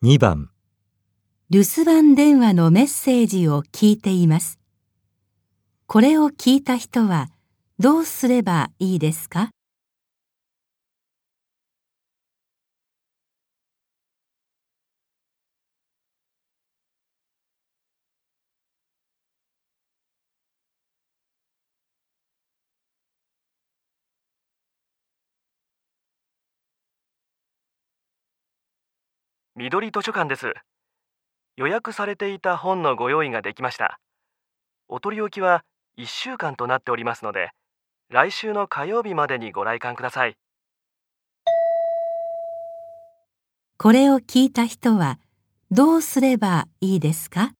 2番留守番電話のメッセージを聞いています。これを聞いた人はどうすればいいですか？緑図書館です。予約されていた本のご用意ができました。お取り置きは1週間となっておりますので、来週の火曜日までにご来館ください。これを聞いた人はどうすればいいですか？